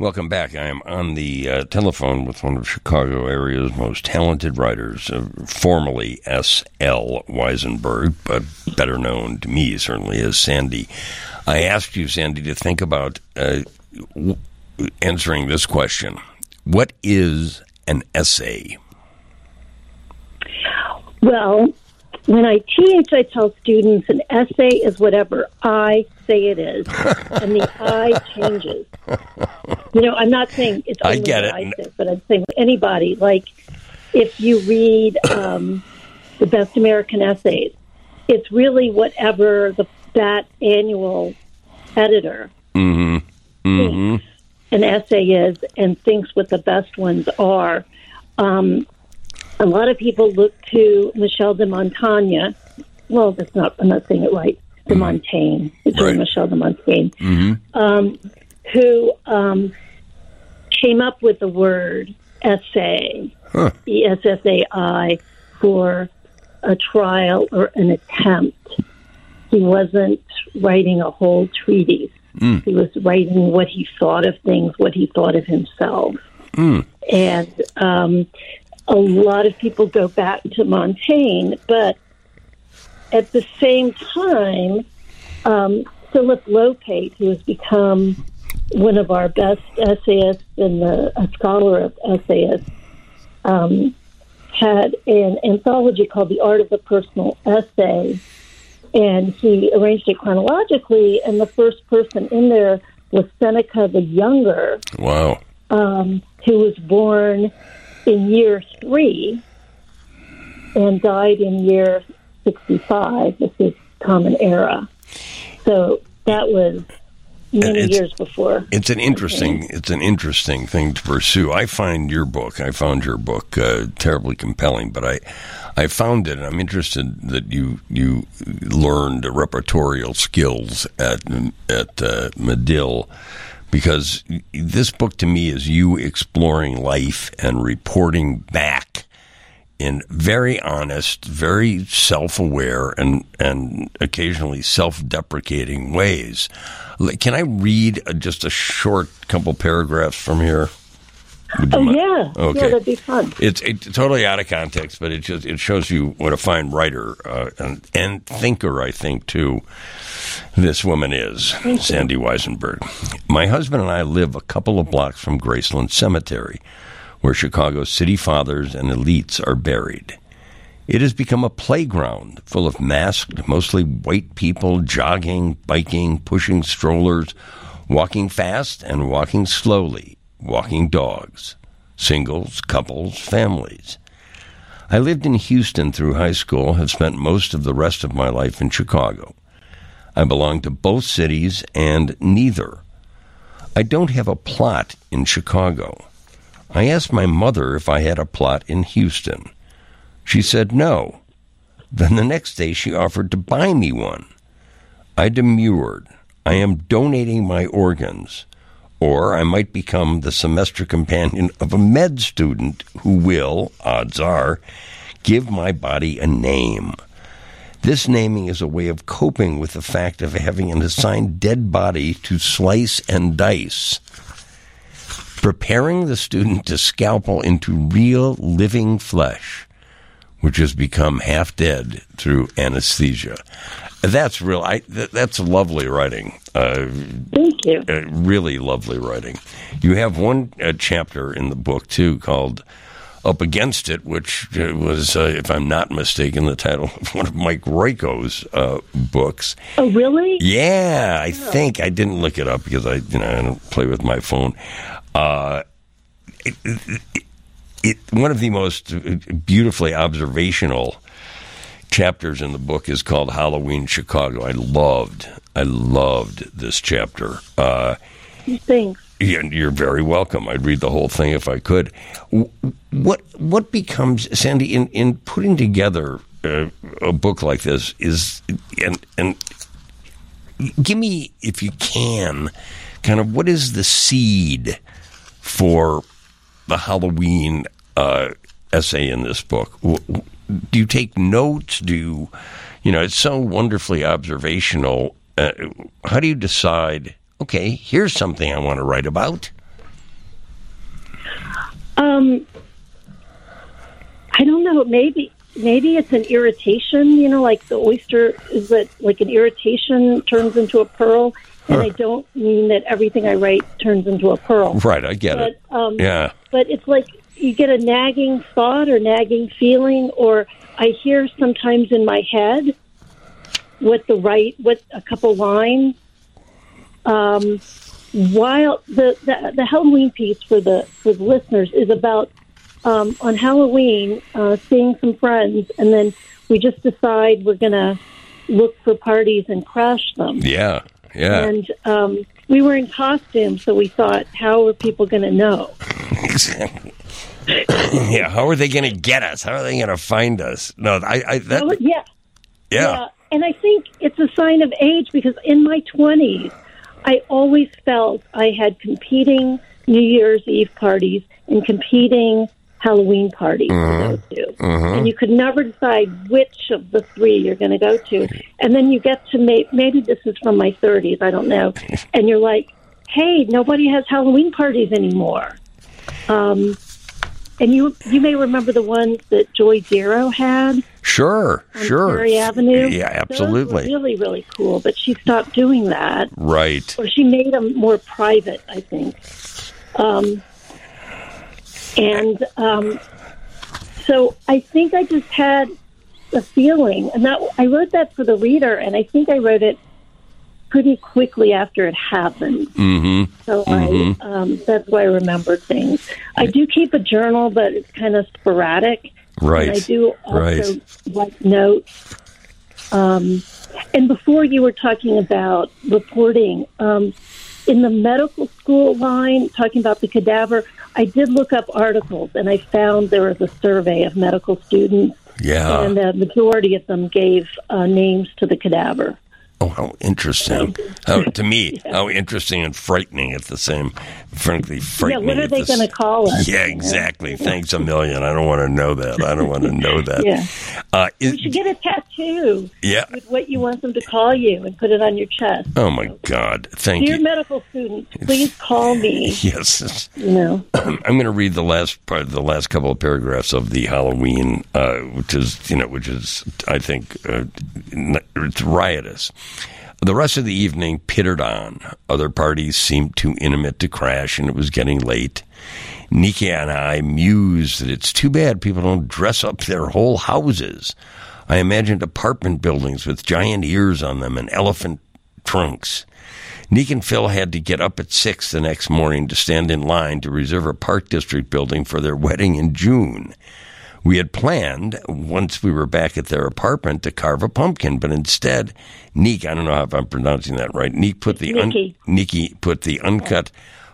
Welcome back. I am on the uh, telephone with one of Chicago area's most talented writers, uh, formerly S.L. Wisenberg, but better known to me certainly as Sandy. I asked you, Sandy, to think about uh, w- answering this question What is an essay? Well, when I teach, I tell students an essay is whatever I say it is, and the I changes. You know, I'm not saying it's I only get it. I say, but I'm saying anybody. Like, if you read um, the best American essays, it's really whatever the that annual editor Mm-hmm. thinks an essay is and thinks what the best ones are. Um, a lot of people look to Michel de Montaigne. Well, that's not. I'm not saying it right. De Montaigne. It's really Right. Michel de Montaigne, Mm-hmm. um, who um, came up with the word essay, Huh. E S S A I, for a trial or an attempt. He wasn't writing a whole treatise. Mm. He was writing what he thought of things, what he thought of himself. Mm. And um, a lot of people go back to Montaigne, but at the same time, um, Philip Lopate, who has become one of our best essayists and the, a scholar of essayists, um, had an anthology called The Art of the Personal Essay, and he arranged it chronologically, and the first person in there was Seneca the Younger, Wow. um, who was born in year three and died in year 65. This is Common Era. So that was many years before. It's an interesting. It's an interesting thing to pursue. I find your book. I found your book uh, terribly compelling, but I, I found it. and I'm interested that you you learned repertorial skills at at uh, Medill, because this book to me is you exploring life and reporting back in very honest, very self-aware, and and occasionally self-deprecating ways. Can I read just a short couple paragraphs from here? Oh, mind? yeah. Okay. Yeah, that'd be fun. It's, it's totally out of context, but it just it shows you what a fine writer uh, and, and thinker I think too. This woman is Sandy Wisenberg. My husband and I live a couple of blocks from Graceland Cemetery, where Chicago's city fathers and elites are buried. It has become a playground full of masked, mostly white people jogging, biking, pushing strollers, walking fast and walking slowly, walking dogs, singles, couples, families. I lived in Houston through high school, have spent most of the rest of my life in Chicago. I belong to both cities and neither. I don't have a plot in Chicago. I asked my mother if I had a plot in Houston. She said no. Then the next day she offered to buy me one. I demurred. I am donating my organs, or I might become the semester companion of a med student who will, odds are, give my body a name. This naming is a way of coping with the fact of having an assigned dead body to slice and dice preparing the student to scalpel into real living flesh, which has become half dead through anesthesia. That's real. I, th- that's lovely writing. Uh, Thank you. uh, really lovely writing. You have one uh, chapter in the book too called "Up Against It," which uh, was, uh, if I'm not mistaken, the title of one of Mike Royko's uh, books. Oh, really? Yeah, I think I didn't look it up because I, you know, I don't play with my phone. Uh, it, it, it, one of the most beautifully observational chapters in the book is called Halloween Chicago. I loved, I loved this chapter. Uh, Thanks. You're very welcome. I'd read the whole thing if I could. What what becomes Sandy in in putting together uh, a book like this is and and give me if you can kind of what is the seed for the Halloween uh, essay in this book? Do you take notes? Do you, you know, it's so wonderfully observational. Uh, how do you decide? Okay, here's something I want to write about. Um, I don't know. Maybe maybe it's an irritation. You know, like the oyster is that like an irritation turns into a pearl. And I don't mean that everything I write turns into a pearl. Right, I get But it. um, Yeah. but it's like you get a nagging thought or nagging feeling, or I hear sometimes in my head what the right, what a couple lines. Um, while the, the the Halloween piece for the for the listeners is about um, on Halloween uh, seeing some friends, and then we just decide we're gonna look for parties and crash them. Yeah. Yeah. And um, we were in costume, so we thought, how are people going to know? Yeah. How are they going to get us? How are they going to find us? No, I. I that. Oh, yeah, yeah. And I think it's a sign of age because in my 20s, I always felt I had competing New Year's Eve parties and competing Halloween parties to go to. And you could never decide which of the three you're going to go to. And then you get to may- maybe this is from my 30s, I don't know. And you're like, hey, nobody has Halloween parties anymore. Um, and you you may remember the ones that Joy Darrow had Sure. Sure. Prairie Avenue. Yeah. Absolutely. really, really cool. But she stopped doing that, Right. or she made them more private. I think. Um, and um, so I think I just had a feeling, and that I wrote that for the reader, and I think I wrote it pretty quickly after it happened. Mm-hmm. So I um, that's why I remembered things. I do keep a journal, but it's kind of sporadic. Right. And I do also Right. write notes. Um, and before you were talking about reporting, um, in the medical school line, talking about the cadaver, I did look up articles and I found there was a survey of medical students, Yeah. and the majority of them gave uh, names to the cadaver. Oh, how interesting! How, to me, how interesting and frightening at the same, frankly, frightening. Yeah, what are they going to call us? Yeah, exactly. Thanks a million. I don't want to know that. I don't want to know that. Yeah. Uh, is- You should get a tattoo yeah. with what you want them to call you and put it on your chest. Oh my God! Thank Dear you. medical students, please call me. Yes. You know, I'm going to read the last part, the last couple of paragraphs of the Halloween, uh, which is you know, which is I think uh, it's riotous. The rest of the evening pittered on. Other parties seemed too intimate to crash, and it was getting late. Nikki and I mused that it's too bad people don't dress up their whole houses. I imagined apartment buildings with giant ears on them and elephant trunks. Neek and Phil had to get up at six the next morning to stand in line to reserve a Park District building for their wedding in June. We had planned, once we were back at their apartment, to carve a pumpkin, but instead, Neek, I don't know if I'm pronouncing that right, Neek put the Nikki. Nikki put the uncut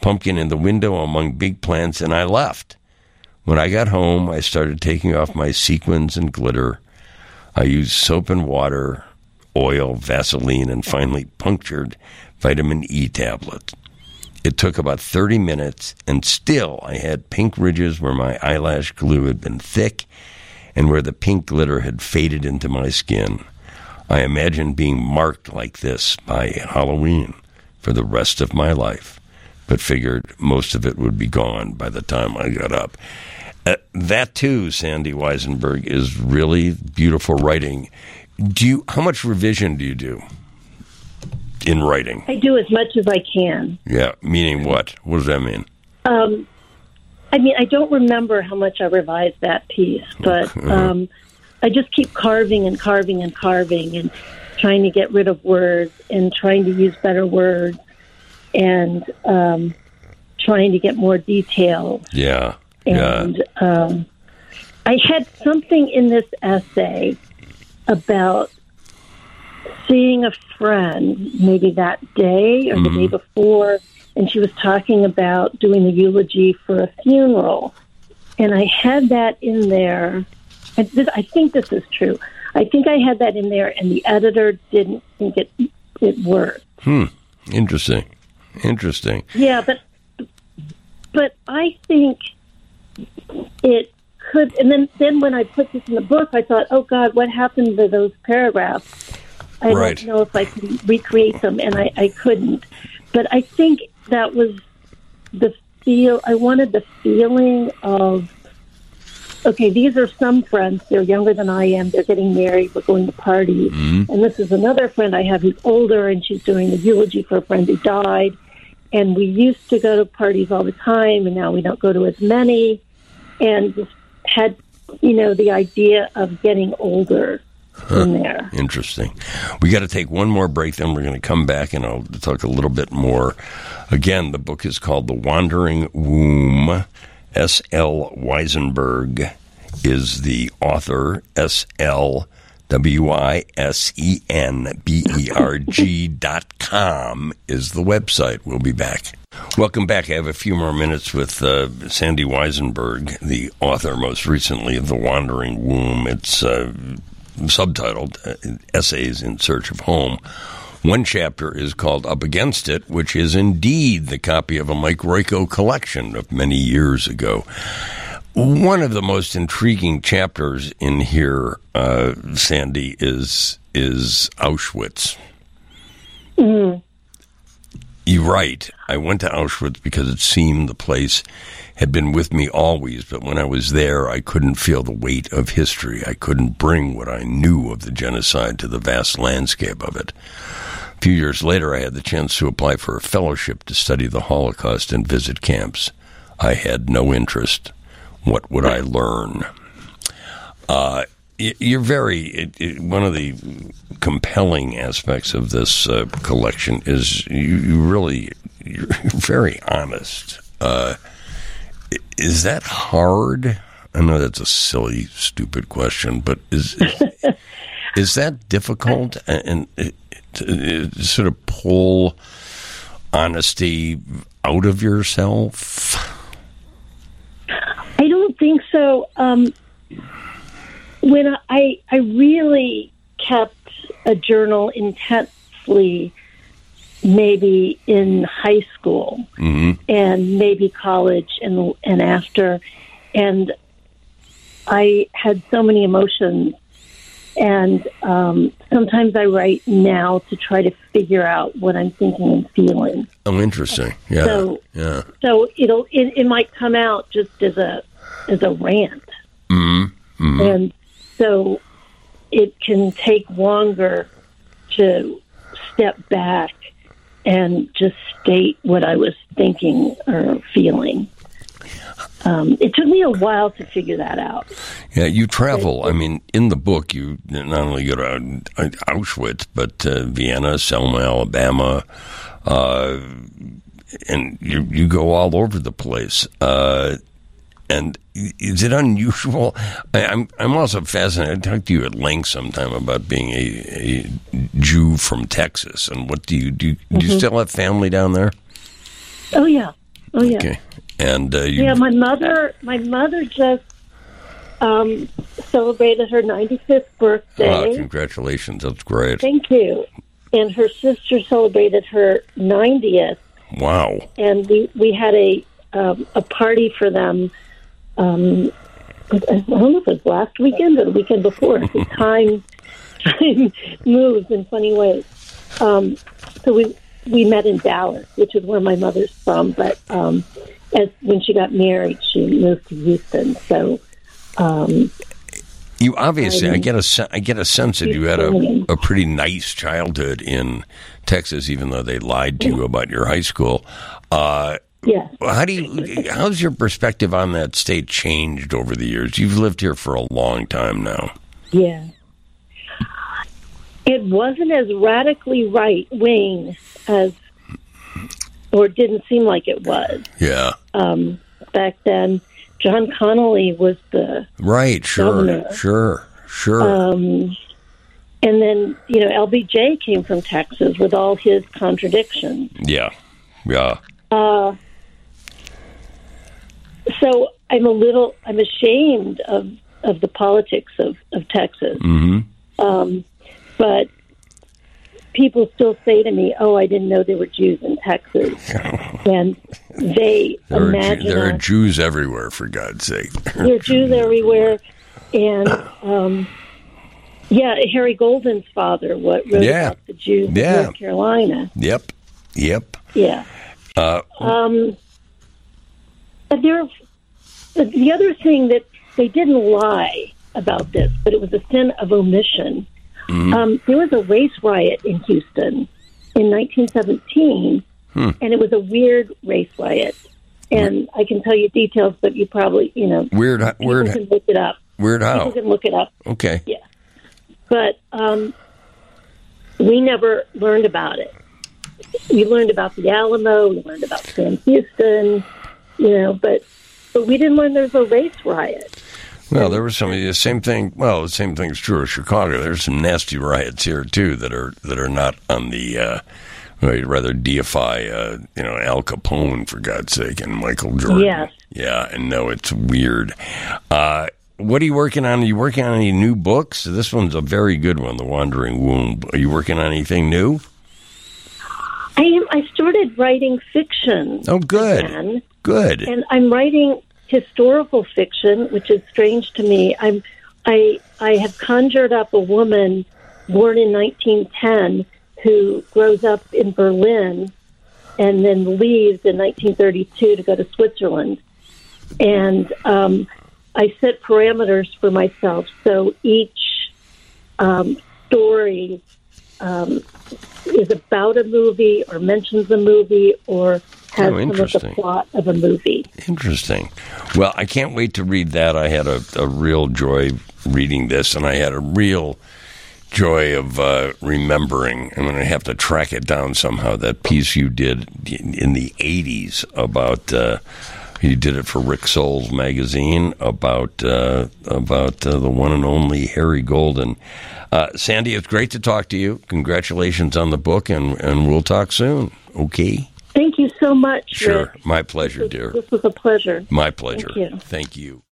pumpkin in the window among big plants, and I left. When I got home, I started taking off my sequins and glitter. I used soap and water, oil, Vaseline, and finally punctured vitamin E tablet. It took about 30 minutes, and still I had pink ridges where my eyelash glue had been thick and where the pink glitter had faded into my skin. I imagined being marked like this by Halloween for the rest of my life, but figured most of it would be gone by the time I got up. Uh, that too, Sandy Wisenberg, is really beautiful writing. Do you? How much revision do you do in writing? I do as much as I can. Yeah, meaning what? What does that mean? Um, I mean, I don't remember how much I revised that piece, but um, I just keep carving and carving and carving and trying to get rid of words and trying to use better words and um, trying to get more detail. Yeah, yeah, And um, I had something in this essay about seeing a friend maybe that day or the day before, and she was talking about doing the eulogy for a funeral. And I had that in there. I, this, I think this is true. I think I had that in there, and the editor didn't think it it worked. Hmm. Interesting, interesting. Yeah, but but I think it could. And then then when I put this in the book, I thought, oh God, what happened to those paragraphs? I Right. don't know if I can recreate them, and I, I couldn't. But I think that was the feel. I wanted the feeling of. Okay, these are some friends. They're younger than I am. They're getting married. We're going to parties. Mm-hmm. And this is another friend I have who's older, and she's doing the eulogy for a friend who died. And we used to go to parties all the time, and now we don't go to as many. And just had, you know, the idea of getting older in there. Interesting. We got to take one more break, then we're going to come back and I'll talk a little bit more. Again, the book is called The Wandering Womb. S. L. Wisenberg is the author. S. L. W I S E N B E R G dot com is the website. We'll be back. Welcome back. I have a few more minutes with uh, Sandy Wisenberg, the author most recently of The Wandering Womb. It's uh, subtitled uh, Essays in Search of Home. One chapter is called Up Against It, which is indeed the copy of a Mike Royko collection of many years ago. One of the most intriguing chapters in here, uh, Sandy, is is Auschwitz. Write, I went to Auschwitz because it seemed the place had been with me always, but when I was there, I couldn't feel the weight of history. I couldn't bring what I knew of the genocide to the vast landscape of it. A few years later, I had the chance to apply for a fellowship to study the Holocaust and visit camps. I had no interest. What would I learn? Uh, you're very it, it, one of the compelling aspects of this uh, collection is you, you really you're very honest. Uh, is that hard? I know that's a silly, stupid question, but is is, is that difficult and, and it, to, uh, sort of pull honesty out of yourself? I don't think so. Um, when I, I really kept a journal intensely, maybe in high school and maybe college and and after, and I had so many emotions. And um, sometimes I write now to try to figure out what I'm thinking and feeling. Oh, interesting. Yeah, So- yeah. so it'll it, it might come out just as a as a rant Hmm. and so it can take longer to step back and just state what I was thinking or feeling. Um, it took me a while to figure that out. Yeah, you travel. I mean, in the book, you not only go to uh, Auschwitz, but uh, Vienna, Selma, Alabama, uh, and you you go all over the place. Uh, and is it unusual? I, I'm I'm also fascinated. I talked to you at length sometime about being a, a Jew from Texas, and what do you do? Do you still have family down there? Oh yeah, oh yeah, Okay, and uh, you, yeah. My mother, my mother just um, celebrated her 95th birthday. oh, congratulations, that's great. Thank you. And her sister celebrated her 90th, Wow. and we we had a um, a party for them. Um, I don't know if it was last weekend or the weekend before. Time time moves in funny ways. Um, so we we met in Dallas, which is where my mother's from. But um, as when she got married, she moved to Houston. So um, You obviously, I Um, get a I get a sense that you had a, a pretty nice childhood in Texas, even though they lied to you about your high school. Uh, yeah. how do you? How's your perspective on that state changed over the years? You've lived here for a long time now. Yeah. It wasn't as radically right wing as, or didn't seem like it was Yeah, um, back then. John Connally was the, right. Sure, Governor. sure, sure. um, and then you know LBJ came from Texas with all his contradictions. yeah, yeah. Uh, so I'm a little, I'm ashamed of of the politics of of Texas. hmm Um, but people still say to me, "Oh, I didn't know there were Jews in Texas," and they There are, imagine Ju- there are Jews everywhere, for God's sake. there are Jews everywhere, and um, yeah, Harry Golden's father what wrote Yeah. about the Jews Yeah. in North Carolina. yep, yep. Yeah. Uh, Um, there, the other thing that they didn't lie about this, but it was a sin of omission. Um, there was a race riot in Houston in 1917, and it was a weird race riot. And I can tell you details, but you probably, you know, Weird, people weird, can look it up. weird. People How? can look it up. Okay. Yeah. But um, we never learned about it. We learned about the Alamo. We learned about Sam Houston. You know, but but we didn't learn there's a race riot. Well, there was some of the same thing. Well, the same thing's true of Chicago. There's some nasty riots here too that are that are not on the. Uh, you'd rather deify, uh, you know, Al Capone for God's sake, and Michael Jordan. Yes. Yeah, and no, it's weird. Uh, what are you working on? Are you working on any new books? This one's a very good one, The Wandering Womb. Are you working on anything new? I am. I started writing fiction. Oh, good. again. Good. and I'm writing historical fiction, which is strange to me. I'm I I have conjured up a woman born in 1910 who grows up in Berlin and then leaves in 1932 to go to Switzerland, and um, I set parameters for myself. So each um, story um, is about a movie or mentions a movie or has Oh, some of the plot of a movie. Interesting. Well, I can't wait to read that. I had a, a real joy reading this, and I had a real joy of uh, remembering. I'm going to have to track it down somehow. That piece you did in in the '80s about. Uh, you did it for Rick Souls magazine about uh, about uh, the one and only Harry Golden. Uh, Sandy, it's great to talk to you. Congratulations on the book, and, and we'll talk soon. Okay. Thank you so much. Sure. Rick. My pleasure, This, dear. this was a pleasure. My pleasure. Thank you. Thank you.